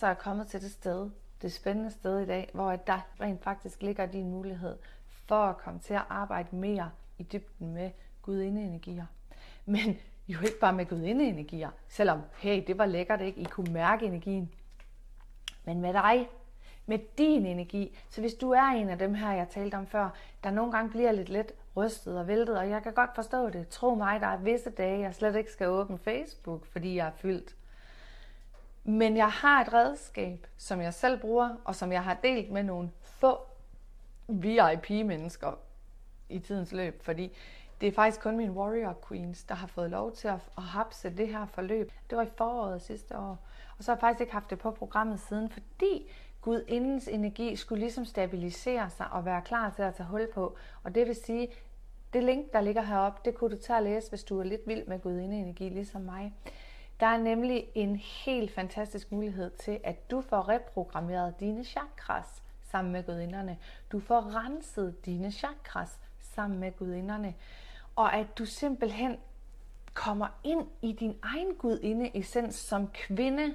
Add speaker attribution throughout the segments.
Speaker 1: Så er jeg kommet til det sted, det spændende sted i dag, hvor der rent faktisk ligger din mulighed for at komme til at arbejde mere i dybden med gudindeenergier. Men jo ikke bare med gudindeenergier, selvom, hey, det var lækkert, ikke? I kunne mærke energien. Men med dig, med din energi. Så hvis du er en af dem her, jeg talte om før, der nogle gange bliver lidt let rystet og væltet, og jeg kan godt forstå det. Tro mig, der er visse dage, jeg slet ikke skal åbne Facebook, fordi jeg er fyldt. Men jeg har et redskab, som jeg selv bruger, og som jeg har delt med nogle få VIP-mennesker i tidens løb, fordi det er faktisk kun min Warrior Queens, der har fået lov til at, at hapse det her forløb. Det var i foråret sidste år. Og så har jeg faktisk ikke haft det på programmet siden, fordi Gudindens energi skulle ligesom stabilisere sig og være klar til at tage hul på. Og det vil sige, det link, der ligger heroppe, det kunne du tage og læse, hvis du er lidt vild med Gud energi, ligesom mig. Der er nemlig en helt fantastisk mulighed til, at du får reprogrammeret dine chakras sammen med gudinderne. Du får renset dine chakras sammen med gudinderne. Og at du simpelthen kommer ind i din egen gudinde essens som kvinde.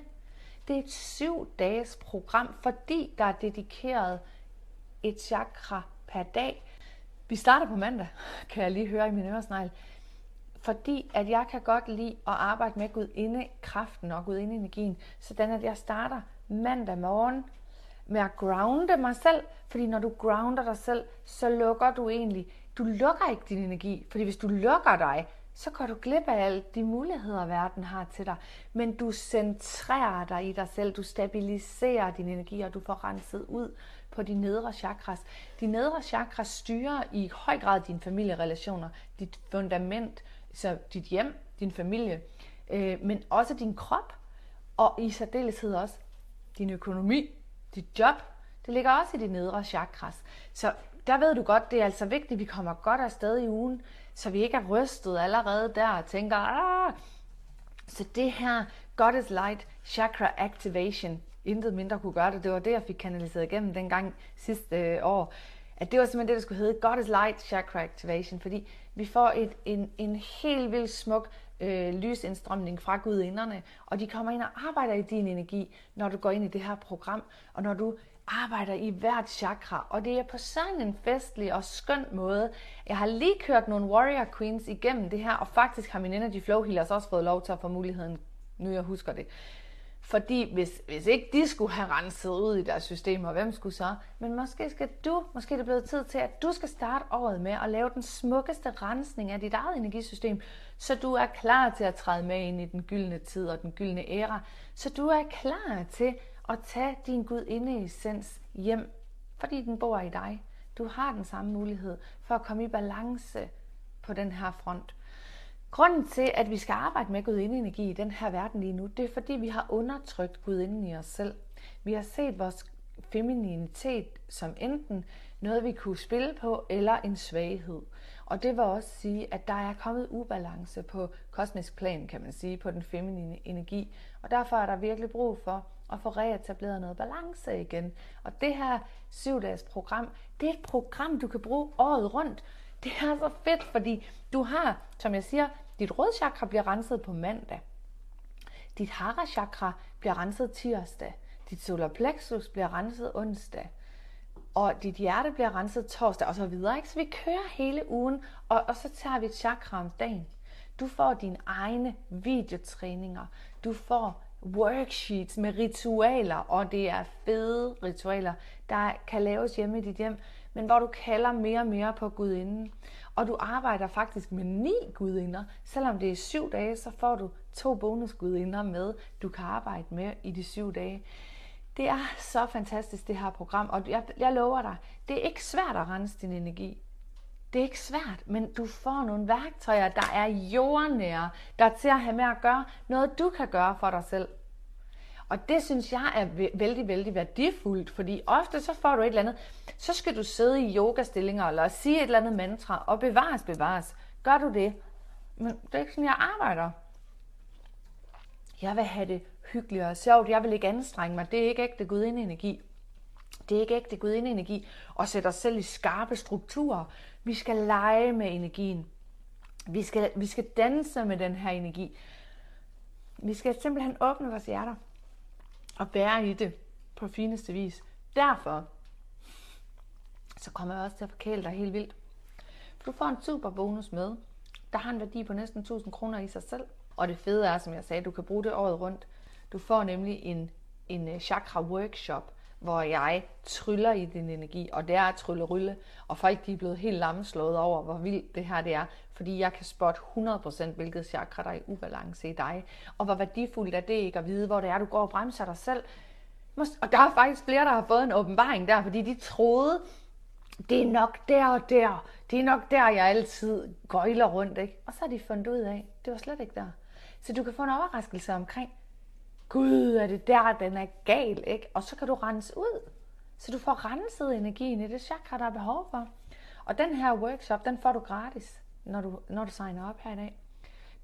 Speaker 1: Det er et syv dages program, fordi der er dedikeret et chakra per dag. Vi starter på mandag, kan jeg lige høre i min øresnegl. Fordi at jeg kan godt lide at arbejde med Gud inde kraften og Gud inde energien. Sådan at jeg starter mandag morgen med at grounde mig selv. Fordi når du grounder dig selv, så lukker du egentlig, du lukker ikke din energi. Fordi hvis du lukker dig, så går du glip af alle de muligheder, verden har til dig. Men du centrerer dig i dig selv, du stabiliserer din energi, og du får renset ud på de nedre chakras. De nedre chakras styrer i høj grad dine familierelationer, dit fundament, så dit hjem, din familie, øh, men også din krop, og i særdeleshed også din økonomi, dit job. Det ligger også i de nedre chakras. Så der ved du godt, det er altså vigtigt, at vi kommer godt afsted i ugen, så vi ikke er rystet allerede der og tænker, ah! Så det her Goddess Light Chakra Activation, intet mindre kunne gøre det. Det var det, jeg fik kanaliseret igennem dengang sidste øh, år. At det var simpelthen det, der skulle hedde Goddess Light Chakra Activation, fordi vi får et, en, en helt vildt smuk øh, lysindstrømning fra gudinderne, og de kommer ind og arbejder i din energi, når du går ind i det her program, og når du arbejder i hvert chakra, og det er på sådan en festlig og skøn måde. Jeg har lige kørt nogle Warrior Queens igennem det her, og faktisk har min Energy Flow Healers også fået lov til at få muligheden, nu jeg husker det, fordi hvis, hvis ikke de skulle have renset ud i deres systemer, hvem skulle så? Men måske skal du, måske er det blevet tid til, at du skal starte året med at lave den smukkeste rensning af dit eget energisystem, så du er klar til at træde med ind i den gyldne tid og den gyldne æra. Så du er klar til at tage din Gud inde essens hjem, fordi den bor i dig. Du har den samme mulighed for at komme i balance på den her front. Grunden til, at vi skal arbejde med gudindenergi i den her verden lige nu, det er fordi, vi har undertrykt gudinden i os selv. Vi har set vores femininitet som enten noget, vi kunne spille på, eller en svaghed. Og det vil også sige, at der er kommet ubalance på kosmisk plan, kan man sige, på den feminine energi. Og derfor er der virkelig brug for at få reetableret noget balance igen. Og det her syvdages program, det er et program, du kan bruge året rundt. Det er så fedt, fordi du har, som jeg siger, dit rødchakra bliver renset på mandag. Dit harachakra bliver renset tirsdag. Dit solar plexus bliver renset onsdag. Og dit hjerte bliver renset torsdag og så videre. Ikke? Så vi kører hele ugen, og, og så tager vi et chakra om dagen. Du får dine egne videotræninger. Du får worksheets med ritualer, og det er fede ritualer, der kan laves hjemme i dit hjem, men hvor du kalder mere og mere på gudinden. Og du arbejder faktisk med ni gudinder. Selvom det er syv dage, så får du to bonusgudinder med, du kan arbejde med i de syv dage. Det er så fantastisk, det her program, og jeg, jeg lover dig, det er ikke svært at rense din energi. Det er ikke svært, men du får nogle værktøjer, der er jordnære, der er til at have med at gøre noget, du kan gøre for dig selv. Og det synes jeg er vældig, vældig værdifuldt, fordi ofte så får du et eller andet, så skal du sidde i yogastillinger eller sige et eller andet mantra, og bevares, bevares. Gør du det? Men det er ikke sådan, jeg arbejder. Jeg vil have det hyggeligt og sjovt. Jeg vil ikke anstrenge mig. Det er ikke ægte gudinde-energi. Det er ikke ægte gudinde-energi og sætte os selv i skarpe strukturer. Vi skal lege med energien. Vi skal, vi skal danse med den her energi. Vi skal simpelthen åbne vores hjerter at være i det på fineste vis. Derfor så kommer jeg også til at forkæle dig helt vildt. For du får en super bonus med, der har en værdi på næsten 1000 kroner i sig selv. Og det fede er, som jeg sagde, du kan bruge det året rundt. Du får nemlig en, en øh, chakra workshop, hvor jeg tryller i din energi, og det er at trylle rylle, og folk de er blevet helt lammeslået over, hvor vildt det her det er, fordi jeg kan spotte 100% hvilket chakra, der er i ubalance i dig, og hvor værdifuldt er det ikke at vide, hvor det er, du går og bremser dig selv. Og der er faktisk flere, der har fået en åbenbaring der, fordi de troede, det er nok der og der, det er nok der, jeg altid gøjler rundt, ikke? Og så har de fundet ud af, det var slet ikke der. Så du kan få en overraskelse omkring, gud, er det der, den er gal, ikke? Og så kan du rense ud. Så du får renset energien i det chakra, der er behov for. Og den her workshop, den får du gratis, når du, når du signer op her i dag.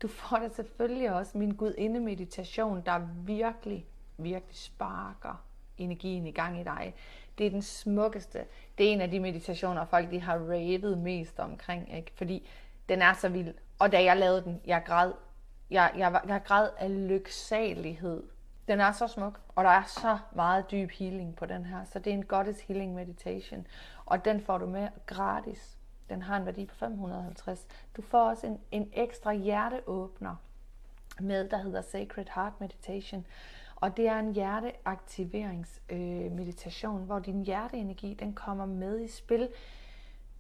Speaker 1: Du får da selvfølgelig også min gudinde meditation, der virkelig, virkelig sparker energien i gang i dig. Det er den smukkeste. Det er en af de meditationer, folk de har ravet mest omkring, ikke? fordi den er så vild. Og da jeg lavede den, jeg græd. Jeg, jeg, jeg græd af lyksalighed. Den er så smuk, og der er så meget dyb healing på den her. Så det er en Goddess Healing Meditation. Og den får du med gratis. Den har en værdi på 550. Du får også en, en ekstra hjerteåbner med, der hedder Sacred Heart Meditation. Og det er en hjerteaktiveringsmeditation, øh, hvor din hjerteenergi den kommer med i spil.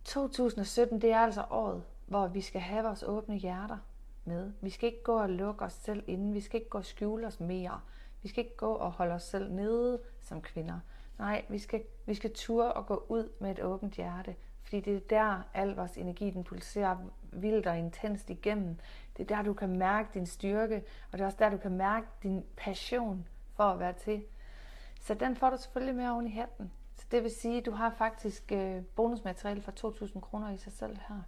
Speaker 1: 2017, det er altså året, hvor vi skal have vores åbne hjerter med. Vi skal ikke gå og lukke os selv inden. Vi skal ikke gå og skjule os mere. Vi skal ikke gå og holde os selv nede som kvinder. Nej, vi skal, vi skal ture og gå ud med et åbent hjerte. Fordi det er der, al vores energi den pulserer vildt og intenst igennem. Det er der, du kan mærke din styrke, og det er også der, du kan mærke din passion for at være til. Så den får du selvfølgelig med oven i hatten. Så det vil sige, at du har faktisk øh, bonusmateriale for 2.000 kroner i sig selv her.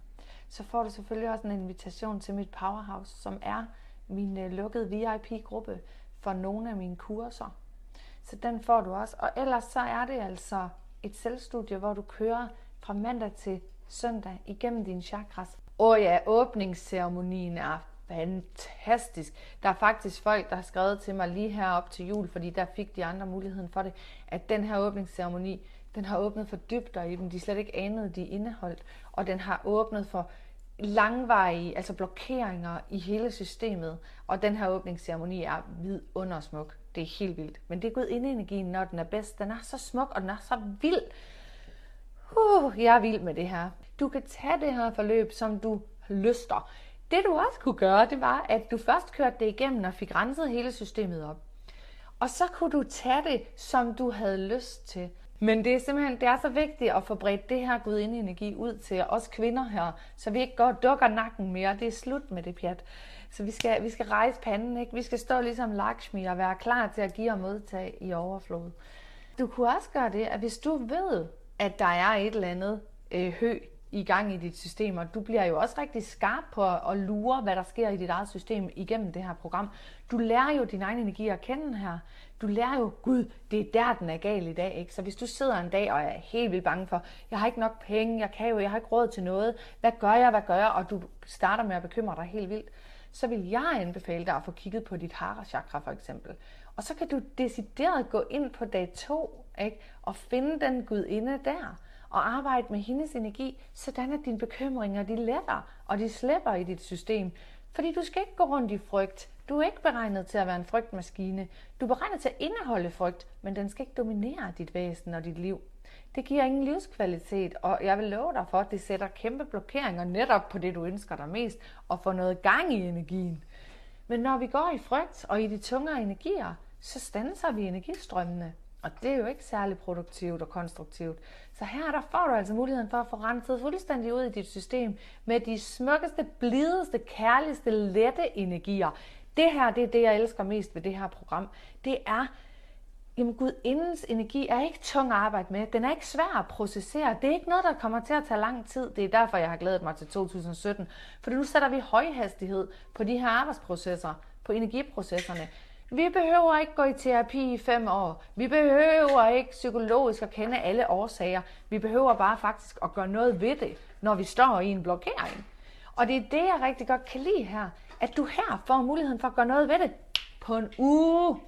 Speaker 1: Så får du selvfølgelig også en invitation til mit Powerhouse, som er min øh, lukkede VIP-gruppe for nogle af mine kurser. Så den får du også. Og ellers så er det altså et selvstudie, hvor du kører fra mandag til søndag igennem dine chakras. Og oh ja, åbningsceremonien er fantastisk. Der er faktisk folk, der har skrevet til mig lige her op til jul, fordi der fik de andre muligheden for det, at den her åbningsceremoni, den har åbnet for dybder i dem, de slet ikke anede, de indeholdt. Og den har åbnet for langvarige, altså blokeringer i hele systemet. Og den her åbningsceremoni er vidundersmuk. Det er helt vildt. Men det er gået ind i energien, når den er bedst. Den er så smuk, og den er så vild. Uh, jeg er vild med det her. Du kan tage det her forløb, som du lyster. Det du også kunne gøre, det var, at du først kørte det igennem og fik renset hele systemet op. Og så kunne du tage det, som du havde lyst til. Men det er simpelthen det er så vigtigt at få bredt det her Gud ind energi ud til os kvinder her, så vi ikke går og dukker nakken mere. Det er slut med det pjat. Så vi skal, vi skal rejse panden, ikke? Vi skal stå ligesom Lakshmi og være klar til at give og modtage i overflod. Du kunne også gøre det, at hvis du ved, at der er et eller andet øh, hø i gang i dit system, og du bliver jo også rigtig skarp på at lure, hvad der sker i dit eget system igennem det her program. Du lærer jo din egen energi at kende her. Du lærer jo, gud, det er der, den er gal i dag. Ikke? Så hvis du sidder en dag og er helt vildt bange for, jeg har ikke nok penge, jeg kan jo, jeg har ikke råd til noget, hvad gør jeg, hvad gør jeg, og du starter med at bekymre dig helt vildt, så vil jeg anbefale dig at få kigget på dit hara chakra for eksempel. Og så kan du decideret gå ind på dag to ikke? og finde den gudinde der og arbejde med hendes energi, sådan at dine bekymringer de letter, og de slipper i dit system. Fordi du skal ikke gå rundt i frygt. Du er ikke beregnet til at være en frygtmaskine. Du er beregnet til at indeholde frygt, men den skal ikke dominere dit væsen og dit liv. Det giver ingen livskvalitet, og jeg vil love dig for, at det sætter kæmpe blokeringer netop på det, du ønsker dig mest, og få noget gang i energien. Men når vi går i frygt og i de tungere energier, så standser vi energistrømmene. Og det er jo ikke særlig produktivt og konstruktivt. Så her der får du altså muligheden for at få renset fuldstændig ud i dit system med de smukkeste, blideste, kærligste, lette energier. Det her, det er det, jeg elsker mest ved det her program. Det er, jamen Gud, indens energi er ikke tung at arbejde med. Den er ikke svær at processere. Det er ikke noget, der kommer til at tage lang tid. Det er derfor, jeg har glædet mig til 2017. For nu sætter vi højhastighed på de her arbejdsprocesser, på energiprocesserne. Vi behøver ikke gå i terapi i fem år. Vi behøver ikke psykologisk at kende alle årsager. Vi behøver bare faktisk at gøre noget ved det, når vi står i en blokering. Og det er det, jeg rigtig godt kan lide her. At du her får muligheden for at gøre noget ved det på en uge.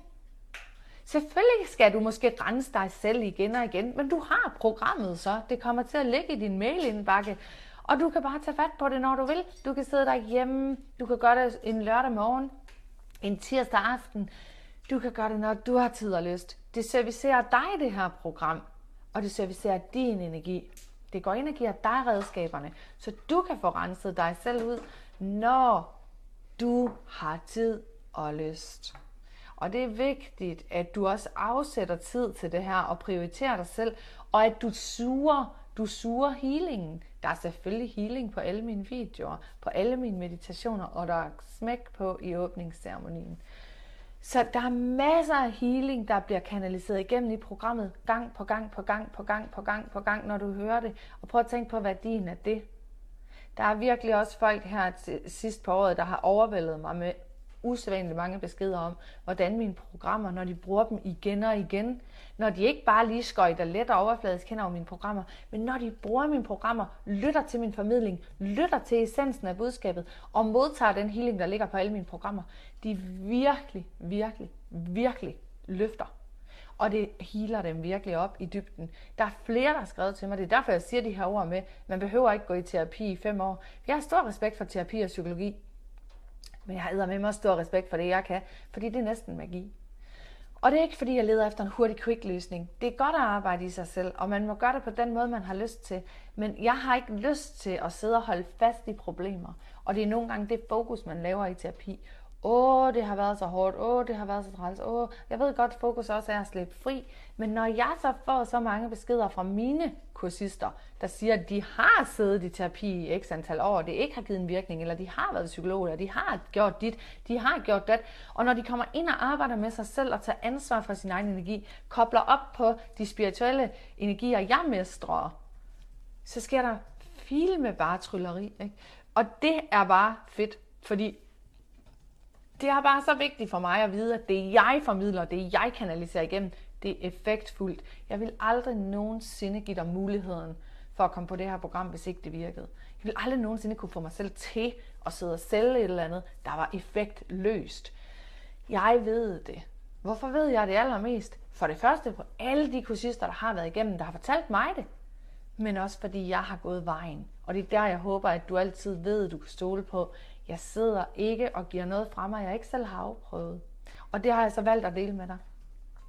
Speaker 1: Selvfølgelig skal du måske rense dig selv igen og igen, men du har programmet så. Det kommer til at ligge i din mailindbakke, og du kan bare tage fat på det, når du vil. Du kan sidde derhjemme, du kan gøre det en lørdag morgen, en tirsdag aften. Du kan gøre det, når du har tid og lyst. Det servicerer dig, det her program, og det servicerer din energi. Det går ind og giver dig redskaberne, så du kan få renset dig selv ud, når du har tid og lyst. Og det er vigtigt, at du også afsætter tid til det her og prioriterer dig selv, og at du suger, du suger healingen. Der er selvfølgelig healing på alle mine videoer, på alle mine meditationer, og der er smæk på i åbningsceremonien. Så der er masser af healing, der bliver kanaliseret igennem i programmet, gang på gang på gang på gang på gang på gang, når du hører det. Og prøv at tænke på værdien af det. Der er virkelig også folk her sidst på året, der har overvældet mig med usædvanligt mange beskeder om, hvordan mine programmer, når de bruger dem igen og igen, når de ikke bare lige skøjter let og overfladisk hen over mine programmer, men når de bruger mine programmer, lytter til min formidling, lytter til essensen af budskabet og modtager den healing, der ligger på alle mine programmer, de virkelig, virkelig, virkelig løfter. Og det healer dem virkelig op i dybden. Der er flere, der har skrevet til mig. Det er derfor, jeg siger de her ord med, man behøver ikke gå i terapi i fem år. Jeg har stor respekt for terapi og psykologi. Men jeg har med mig stor respekt for det, jeg kan, fordi det er næsten magi. Og det er ikke, fordi jeg leder efter en hurtig quick løsning. Det er godt at arbejde i sig selv, og man må gøre det på den måde, man har lyst til. Men jeg har ikke lyst til at sidde og holde fast i problemer. Og det er nogle gange det fokus, man laver i terapi åh, det har været så hårdt, åh, det har været så træls, åh, jeg ved godt, fokus også er at slippe fri, men når jeg så får så mange beskeder fra mine kursister, der siger, at de har siddet i terapi i x antal år, og det ikke har givet en virkning, eller de har været psykologer, eller de har gjort dit, de har gjort det, og når de kommer ind og arbejder med sig selv og tager ansvar for sin egen energi, kobler op på de spirituelle energier, jeg mestrer, så sker der fil med bare trylleri. Ikke? Og det er bare fedt, fordi det er bare så vigtigt for mig at vide, at det jeg formidler, det jeg kanaliserer igennem, det er effektfuldt. Jeg vil aldrig nogensinde give dig muligheden for at komme på det her program, hvis ikke det virkede. Jeg vil aldrig nogensinde kunne få mig selv til at sidde og sælge et eller andet, der var effektløst. Jeg ved det. Hvorfor ved jeg det allermest? For det første på alle de kursister, der har været igennem, der har fortalt mig det. Men også fordi jeg har gået vejen. Og det er der, jeg håber, at du altid ved, at du kan stole på, jeg sidder ikke og giver noget fra mig, jeg ikke selv har afprøvet. Og det har jeg så valgt at dele med dig.